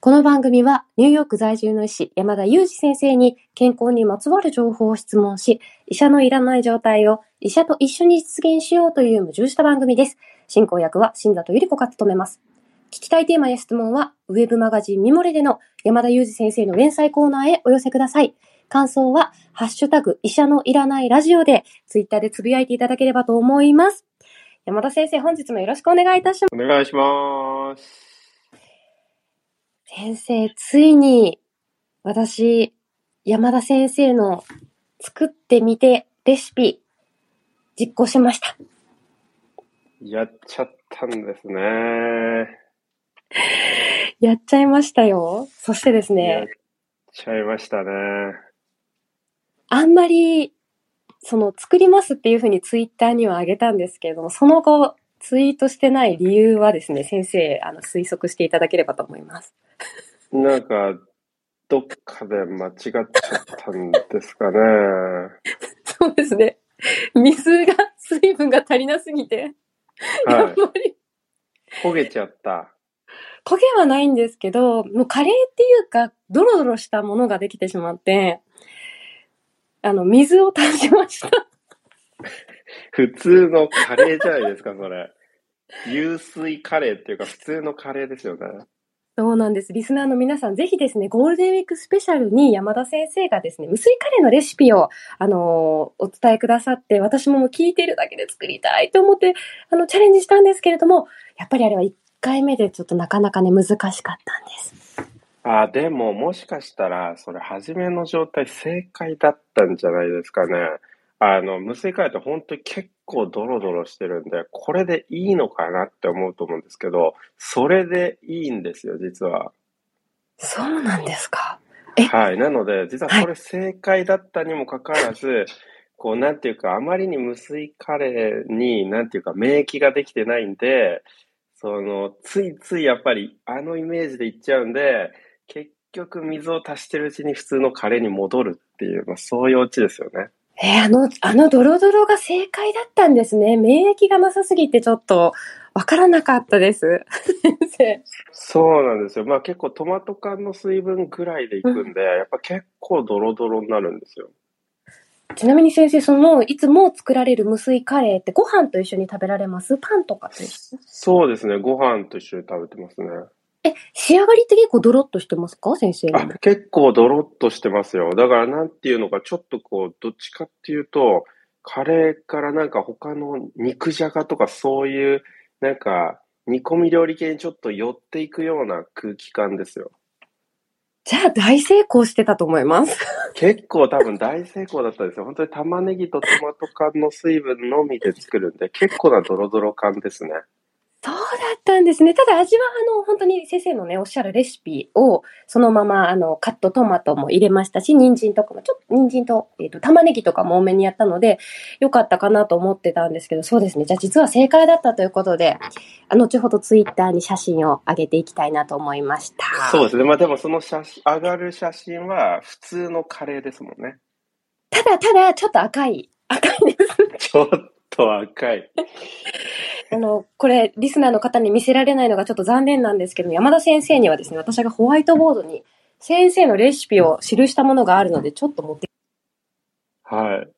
この番組はニューヨーク在住の医師山田裕二先生に健康にまつわる情報を質問し、医者のいらない状態を医者と一緒に実現しようという矛盾した番組です。進行役は新里ゆり子が務めます。聞きたいテーマや質問は、ウェブマガジンミモレでの山田裕二先生の連載コーナーへお寄せください。感想は、ハッシュタグ、医者のいらないラジオで、ツイッターでつぶやいていただければと思います。山田先生、本日もよろしくお願いいたします。お願いします。先生、ついに、私、山田先生の作ってみてレシピ、実行しました。やっちゃったんですね。やっちゃいましたよ。そしてですやっね、ちゃいましたね。あんまり、その、作りますっていうふうにツイッターにはあげたんですけれども、その後、ツイートしてない理由はですね、先生、あの、推測していただければと思います。なんか、どっかで間違っちゃったんですかね。そうですね。水が、水分が足りなすぎて、やっはい。ぱり、焦げちゃった。焦げはないんですけど、もうカレーっていうか、ドロドロしたものができてしまって、あの、水を足しました。普通のカレーじゃないですか、それ。流水カレーっていうか、普通のカレーですよね。そうなんです。リスナーの皆さん、ぜひですね、ゴールデンウィークスペシャルに山田先生がですね、無水カレーのレシピを、あのーお伝えくださって、私ももう聞いているだけで作りたいと思って、あの、チャレンジしたんですけれども、やっぱりあれは1回目でちょっとなかなかね、難しかったんです。あ、でも、もしかしたら、それ、初めの状態正解だったんじゃないですかね。あの、無水カレーって本当に結構ドロドロしてるんで、これでいいのかなって思うと思うんですけど、それでいいんですよ、実は。そうなんですか？え？はい。なので、実ははいこれ正解だったにもかかわらず、こう、なんていうか、あまりに無水カレーに、なんていうか、免疫ができてないんで、その、ついついやっぱり、あのイメージでいっちゃうんで、結局水を足してるうちに普通のカレーに戻るっていう、まあ、そういうオチですよね。えーあの、あのドロドロが正解だったんですね。免疫がなさすぎてちょっとわからなかったです。先生。そうなんですよ。まあ結構トマト缶の水分ぐらいでいくんで、やっぱ結構ドロドロになるんですよ。ちなみに先生、その、いつも作られる無水カレーってご飯と一緒に食べられます？パンとかと一緒？そうですね。ご飯と一緒に食べてますね。え、仕上がりって結構ドロッとしてますか？先生。あ、結構ドロッとしてますよ。だからなんていうのか、ちょっとこう、どっちかっていうと、カレーからなんか他の肉じゃがとかそういう、なんか煮込み料理系にちょっと寄っていくような空気感ですよ。じゃあ大成功してたと思います。結構多分大成功だったですよ。本当に玉ねぎとトマト缶の水分のみで作るんで、結構なドロドロ感ですね。そうだったんですね。ただ味は、あの、本当に先生のね、おっしゃるレシピを、そのまま、あの、カットトマトも入れましたし、人参とかも、ちょっと、人参と、えっ、と、玉ねぎとかも多めにやったので、よかったかなと思ってたんですけど、そうですね。じゃあ実は正解だったということで、あ後ほどツイッターに写真を上げていきたいなと思いました。そうですね。まあでもその写真、上がる写真は普通のカレーですもんね。ただ、ただ、ちょっと赤い。赤いです。ちょっと赤い。あの、これ、リスナーの方に見せられないのがちょっと残念なんですけども、山田先生にはですね、私がホワイトボードに先生のレシピを記したものがあるので、ちょっと持って、はい。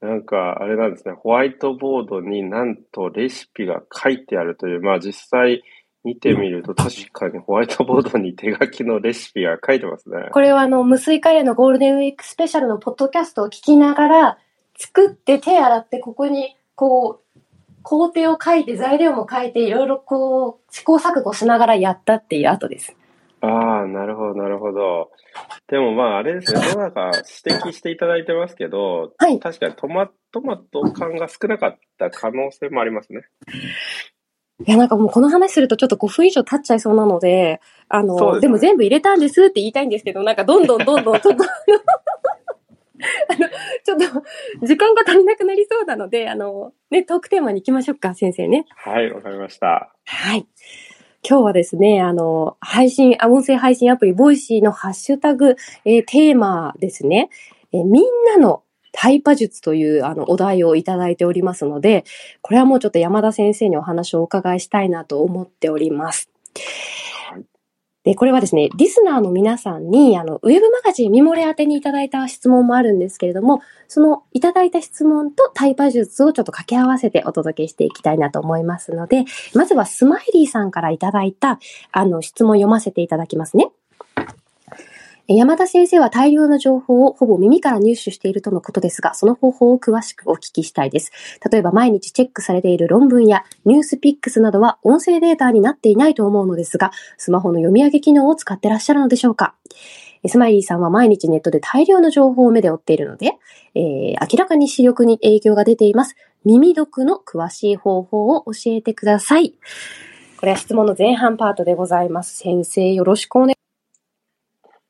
なんか、あれなんですね。ホワイトボードになんとレシピが書いてあるという、まあ実際見てみると確かにホワイトボードに手書きのレシピが書いてますね。これはあの、無水カレーのゴールデンウィークスペシャルのポッドキャストを聞きながら、作って手洗ってここに、こう、工程を書いて材料も書いていろいろこう、試行錯誤しながらやったっていう後です。ああ、なるほど、なるほど。でもまああれですね、どなたか指摘していただいてますけど、はい確かにトマトマト感が少なかった可能性もありますね。いや、なんかもうこの話するとちょっと5分以上経っちゃいそうなので、あの、ですねでも全部入れたんですって言いたいんですけど、なんかどんどんどんどんちょっと、あの、ちょっと時間が足りなくなりそうなので、あの、ね、トークテーマに行きましょうか、先生ね。はい、わかりました。はい。今日はですね、あの、配信、あ音声配信アプリ、ボイシーのハッシュタグ、えーテーマですね、えーみんなのタイパ術というあのお題をいただいておりますので、これはもうちょっと山田先生にお話をお伺いしたいなと思っております。で、これはですね、リスナーの皆さんに、あの、ウェブマガジンミモレ宛てにいただいた質問もあるんですけれども、そのいただいた質問とタイパ術をちょっと掛け合わせてお届けしていきたいなと思いますので、まずはスマイリーさんからいただいた、あの、質問読ませていただきますね。山田先生は大量の情報をほぼ耳から入手しているとのことですが、その方法を詳しくお聞きしたいです。例えば毎日チェックされている論文やニュースピックスなどは音声データになっていないと思うのですが、スマホの読み上げ機能を使ってらっしゃるのでしょうか？スマイリーさんは毎日ネットで大量の情報を目で追っているので、えー、明らかに視力に影響が出ています。耳読の詳しい方法を教えてください。これは質問の前半パートでございます。先生、よろしくお願い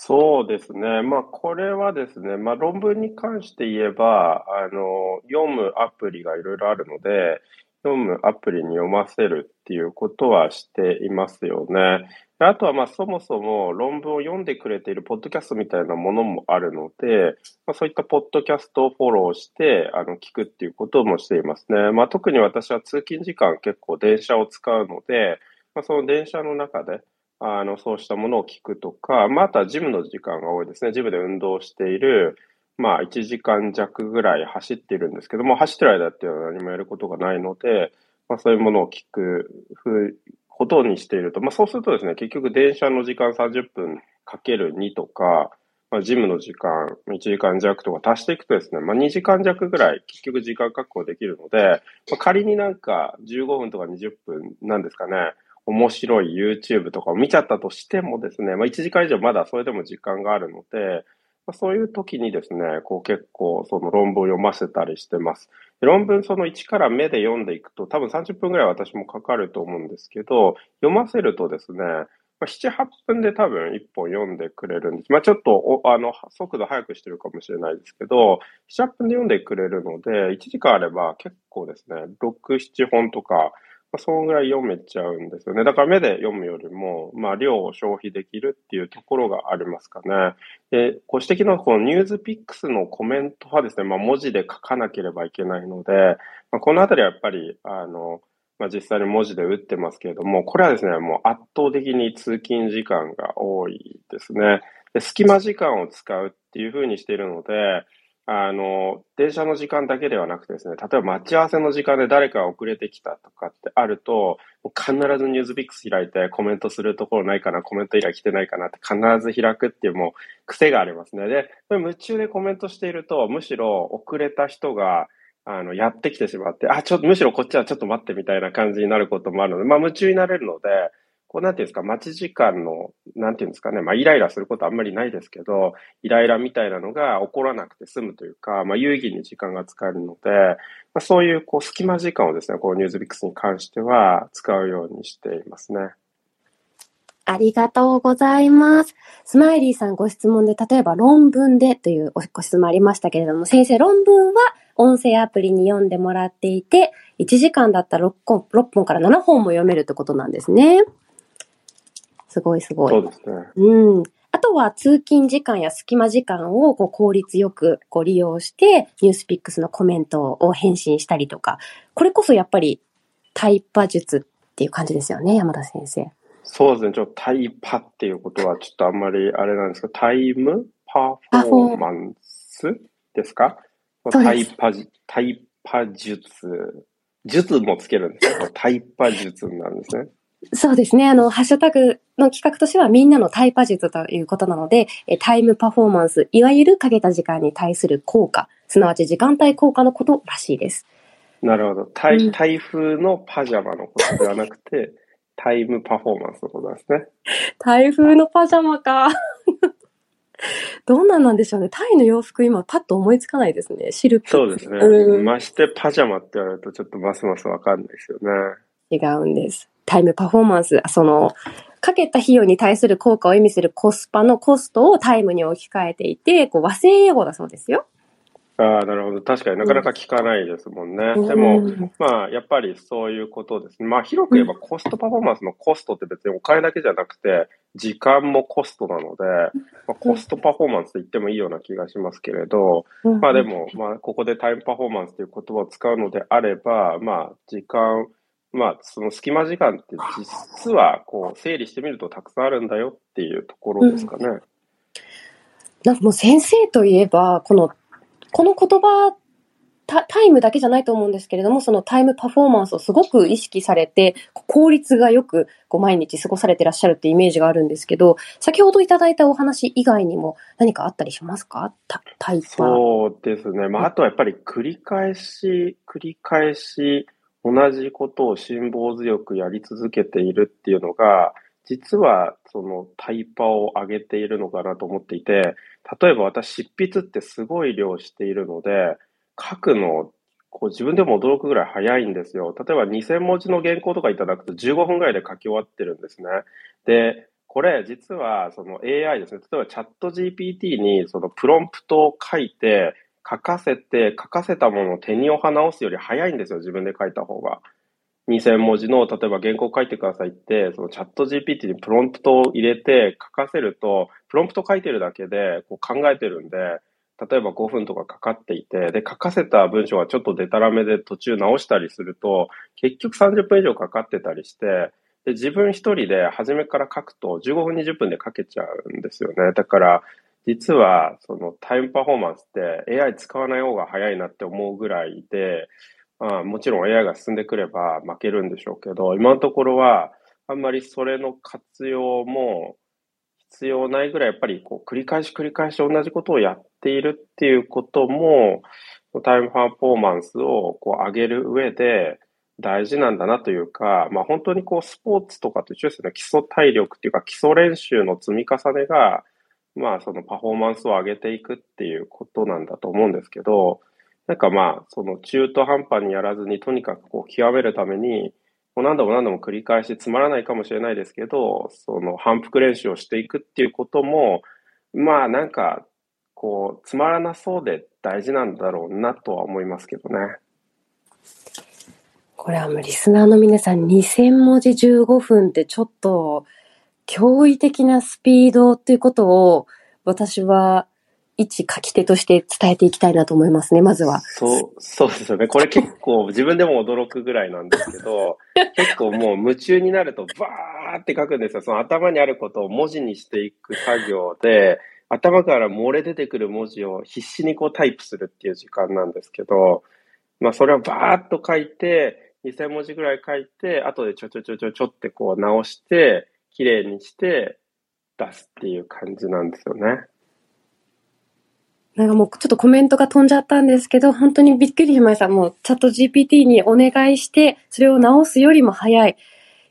そうですね。まあ、これはですね、まあ、論文に関して言えば、あの、読むアプリがいろいろあるので、読むアプリに読ませるっていうことはしていますよね。あとは、まあ、そもそも論文を読んでくれているポッドキャストみたいなものもあるので、まあ、そういったポッドキャストをフォローして、あの、聞くっていうこともしていますね。まあ、特に私は通勤時間結構電車を使うので、まあ、その電車の中で、あの、そうしたものを聞くとか、まあ、あとはジムの時間が多いですね。ジムで運動している、まあ、1時間弱ぐらい走っているんですけども、走ってる間っていうのは何もやることがないので、まあ、そういうものを聞くふことにしていると、まあ、そうするとですね、結局電車の時間30分かける2とか、まあ、ジムの時間1時間弱とか足していくとですね、まあ、2時間弱ぐらい結局時間確保できるので、まあ、仮になんか15分とか20分なんですかね、面白い YouTube とかを見ちゃったとしてもですね、まあ、1時間以上まだそれでも時間があるので、まあ、そういう時にですね、こう結構その論文を読ませたりしてます。論文その1から目で読んでいくと多分30分ぐらい私もかかると思うんですけど、読ませるとですね、まあ、7、8分で多分1本読んでくれるんです。まあ、ちょっとあの速度速くしてるかもしれないですけど、7、8分で読んでくれるので、1時間あれば結構ですね、6、7本とか、まあ、そのぐらい読めちゃうんですよね。だから目で読むよりも、まあ、量を消費できるっていうところがありますかね。で、ご指摘のこのニュースピックスのコメントはですね、まあ、文字で書かなければいけないので、まあ、このあたりはやっぱり、あの、まあ、実際に文字で打ってますけれども、これはですね、もう圧倒的に通勤時間が多いですね。で隙間時間を使うっていうふうにしているので、あの、電車の時間だけではなくてですね、例えば待ち合わせの時間で誰かが遅れてきたとかってあると、必ずニュースピックス開いてコメントするところないかな、コメント以来来てないかなって必ず開くっていうもう癖がありますね。で、夢中でコメントしていると、むしろ遅れた人が、あの、やってきてしまって、あ、ちょっと、むしろこっちはちょっと待ってみたいな感じになることもあるので、まあ夢中になれるので、こう、なんていうんですか、待ち時間の、なんていうんですかね、まあ、イライラすることあんまりないですけど、イライラみたいなのが起こらなくて済むというか、まあ、有意義に時間が使えるので、まあ、そういう、こう、隙間時間をですね、こう、ニュースビックスに関しては使うようにしていますね。ありがとうございます。スマイリーさんご質問で、例えば論文でというご質問ありましたけれども、先生、論文は音声アプリに読んでもらっていて、1時間だったら 6, 本6本から7本も読めるってことなんですね。すごいすごい。そうですね。うん。あとは通勤時間や隙間時間をこう効率よくこう利用して、ニュースピックスのコメントを返信したりとか、これこそやっぱりタイパ術っていう感じですよね、山田先生。そうですね。ちょっとタイパっていうことはちょっとあんまりあれなんですけど、タイムパフォーマンスですか？タイパ、タイパ術。術もつけるんですよ。タイパ術なんですね。そうですね。あの、ハッシュタグの企画としてはみんなのタイパ術ということなので、タイムパフォーマンス、いわゆるかけた時間に対する効果、すなわち時間帯効果のことらしいです。なるほど。台台風のパジャマのことではなくて、タイムパフォーマンスのことですね。台風のパジャマか。どんなんなんでしょうね。タイの洋服今パッと思いつかないですね。シルク。そうですね。うん、ましてパジャマって言われるとちょっとますますわかんないですよね。違うんです。タイムパフォーマンス、その、かけた費用に対する効果を意味するコスパのコストをタイムに置き換えていて、こう和製英語だそうですよ。ああ、なるほど。確かになかなか聞かないですもんね。うん、でも、まあ、やっぱりそういうことですね。まあ、広く言えばコストパフォーマンスのコストって別にお金だけじゃなくて、時間もコストなので、まあ、コストパフォーマンスと言ってもいいような気がしますけれど、まあでも、まあ、ここでタイムパフォーマンスという言葉を使うのであれば、まあ、時間まあ、その隙間時間って実はこう整理してみるとたくさんあるんだよっていうところですかね。うん、なんかもう先生といえば、この、この言葉タイムだけじゃないと思うんですけれども、そのタイムパフォーマンスをすごく意識されて、効率がよくこう毎日過ごされてらっしゃるってイメージがあるんですけど、先ほどいただいたお話以外にも何かあったりしますか？タイパそうですね。まあ、あとはやっぱり繰り返し、繰り返し、同じことを辛抱強くやり続けているっていうのが、実はそのタイパを上げているのかなと思っていて、例えば私執筆ってすごい量しているので、書くの、こう自分でも驚くぐらい早いんですよ。例えば2000文字の原稿とかいただくと15分ぐらいで書き終わってるんですね。で、これ実はその AI ですね。例えばチャット GPT にそのプロンプトを書いて、書かせて、書かせたものを手にお花をすより早いんですよ。自分で書いた方が。2000文字の、例えば原稿書いてくださいって、そのチャット GPT にプロンプトを入れて書かせると、プロンプト書いてるだけでこう考えてるんで、例えば5分とかかかっていて、で、書かせた文章がちょっとデタラメで途中直したりすると、結局30分以上かかってたりして、で、自分一人で初めから書くと15分20分で書けちゃうんですよね。だから、実はそのタイムパフォーマンスって AI 使わない方が早いなって思うぐらいで、まあ、もちろん AI が進んでくれば負けるんでしょうけど、今のところはあんまりそれの活用も必要ないぐらいやっぱりこう繰り返し繰り返し同じことをやっているっていうことも、タイムパフォーマンスをこう上げる上で大事なんだなというか、まあ本当にこうスポーツとかと一緒ですね。基礎体力っていうか基礎練習の積み重ねが、まあそのパフォーマンスを上げていくっていうことなんだと思うんですけど、なんかまあその中途半端にやらずにとにかくこう極めるために、もう何度も何度も繰り返しつまらないかもしれないですけど、その反復練習をしていくっていうことも、まあなんか、こう、つまらなそうで大事なんだろうなとは思いますけどね。これはもうリスナーの皆さん2000文字15分ってちょっと驚異的なスピードっていうことを私は一書き手として伝えていきたいなと思いますね、まずは。そう、そうですよね。これ結構自分でも驚くぐらいなんですけど、結構もう夢中になるとバーって書くんですよ。その頭にあることを文字にしていく作業で、頭から漏れ出てくる文字を必死にこうタイプするっていう時間なんですけど、まあそれをバーっと書いて、2000文字ぐらい書いて、後でちょちょちょちょちょってこう直して、綺麗にして出すっていう感じなんですよね。なんかもうちょっとコメントが飛んじゃったんですけど、本当にびっくりしました。もうチャット GPT にお願いして、それを直すよりも早い。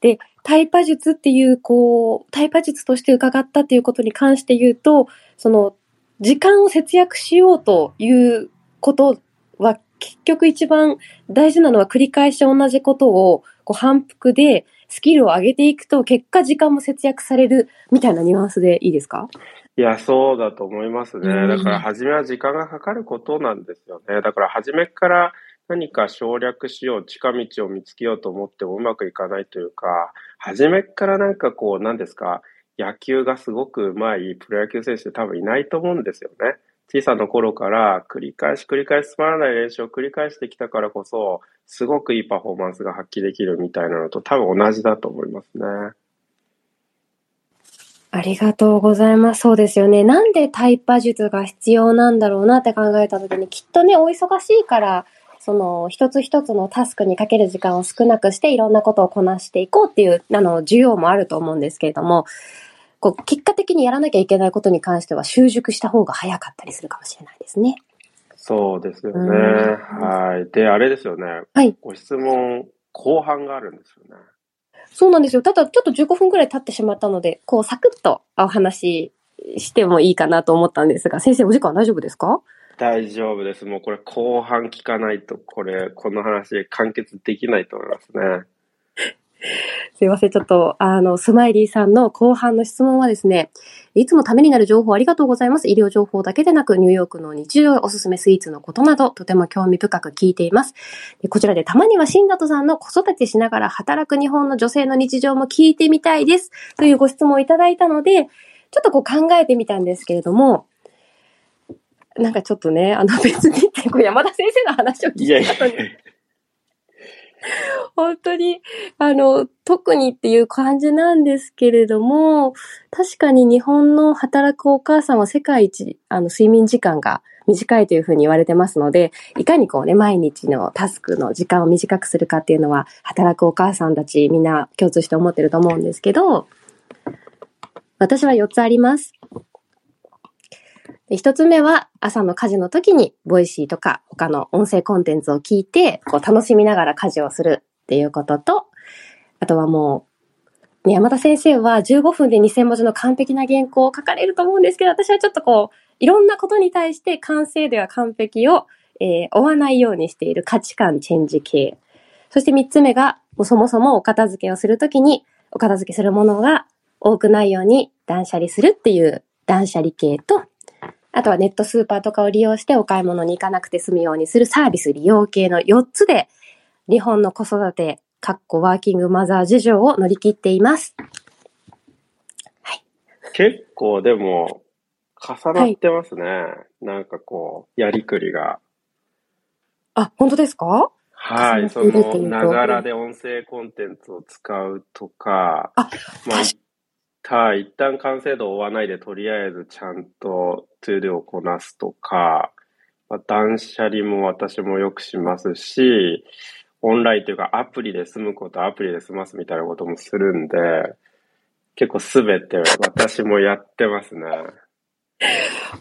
で、タイパ術っていう、こう、タイパ術として伺ったっていうことに関して言うと、その、時間を節約しようということは、結局一番大事なのは繰り返し同じことを、こう反復でスキルを上げていくと、結果時間も節約されるみたいなニュアンスでいいですか？いや、そうだと思いますね。だから、初めは時間がかかることなんですよね。だから、初めから何か省略しよう、近道を見つけようと思ってもうまくいかないというか、初めからなんかこう、何ですか、野球がすごく上手いプロ野球選手って多分いないと思うんですよね。小さな頃から繰り返し繰り返しつまらない練習を繰り返してきたからこそ、すごくいいパフォーマンスが発揮できるみたいなのと多分同じだと思いますね。ありがとうございます。そうですよね。なんでタイパ術が必要なんだろうなって考えたときに、きっとね、お忙しいから、その、一つ一つのタスクにかける時間を少なくして、いろんなことをこなしていこうっていう、あの、需要もあると思うんですけれども、こう、結果的にやらなきゃいけないことに関しては、習熟した方が早かったりするかもしれないですね。そうですよね。はい。で、あれですよね。はい。ご質問、後半があるんですよね。そうなんですよ。ただ、ちょっと15分くらい経ってしまったので、こう、サクッとお話ししてもいいかなと思ったんですが、先生、お時間大丈夫ですか？大丈夫です。もうこれ後半聞かないと、これ、この話完結できないと思いますね。すいません。ちょっと、あの、スマイリーさんの後半の質問はですね、いつもためになる情報ありがとうございます。医療情報だけでなく、ニューヨークの日常おすすめスイーツのことなど、とても興味深く聞いています。こちらでたまには新里さんの子育てしながら働く日本の女性の日常も聞いてみたいです。というご質問をいただいたので、ちょっとこう考えてみたんですけれども、なんかちょっとね、あの別に、こう山田先生の話を聞いた後に。いやいや 本当に、あの、特にっていう感じなんですけれども、確かに日本の働くお母さんは世界一、あの、睡眠時間が短いというふうに言われてますので、いかにこうね、毎日のタスクの時間を短くするかっていうのは、働くお母さんたちみんな共通して思ってると思うんですけど、私は4つあります。一つ目は朝の家事の時にボイシーとか他の音声コンテンツを聞いてこう楽しみながら家事をするっていうことと、あとはもう、山田先生は15分で2000文字の完璧な原稿を書かれると思うんですけど、私はちょっとこう、いろんなことに対して完成では完璧を、えー、追わないようにしている価値観チェンジ系。そして3つ目が、もそもそもお片付けをするときに、お片付けするものが多くないように断捨離するっていう断捨離系と、あとはネットスーパーとかを利用してお買い物に行かなくて済むようにするサービス利用系の4つで、日本の子育て、かっこワーキングマザー事情を乗り切っています。はい。結構でも、重なってますね。はい、なんかこう、やりくりが。あ、本当ですか？はい、その、ながらで音声コンテンツを使うとか、あ、まあ、はい、一旦完成度を追わないで、とりあえずちゃんとトゥードをこなすとか、まあ、断捨離も私もよくしますし、オンラインというかアプリで済むことアプリで済ますみたいなこともするんで、結構すべて私もやってますね。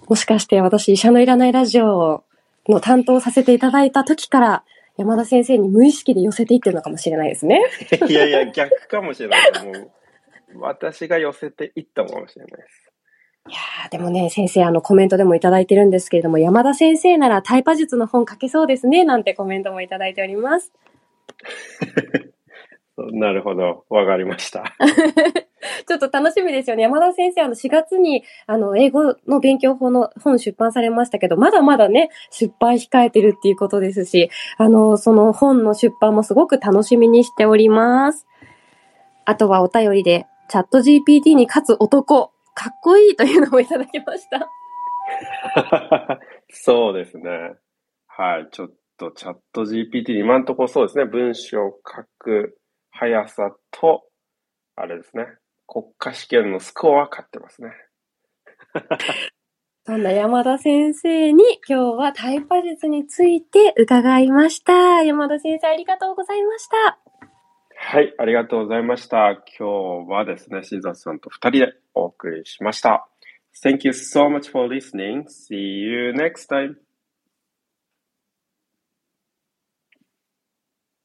もしかして私、医者のいらないラジオの担当させていただいた時から、山田先生に無意識で寄せていってるのかもしれないですね。いやいや、逆かもしれない。もう私が寄せていったかもしれないです。いやでもね、先生、あの、コメントでもいただいてるんですけれども、山田先生ならタイパ術の本書けそうですね、なんてコメントもいただいております。なるほど。わかりました。ちょっと楽しみですよね。山田先生、あの、4月に、あの、英語の勉強法の本出版されましたけど、まだまだね、出版控えてるっていうことですし、あの、その本の出版もすごく楽しみにしております。あとはお便りで、チャット GPT に勝つ男、かっこいいというのもいただきました。そうですね。はい。ちょっとチャット GPT 今んとこそうですね。文章を書く速さと、あれですね。国家試験のスコアは勝ってますね。そんな山田先生に今日はタイパ術について伺いました。山田先生ありがとうございました。はい、ありがとうございました。今日はですね、シーザーさんと二人でお送りしました。Thank you so much for listening. See you next time.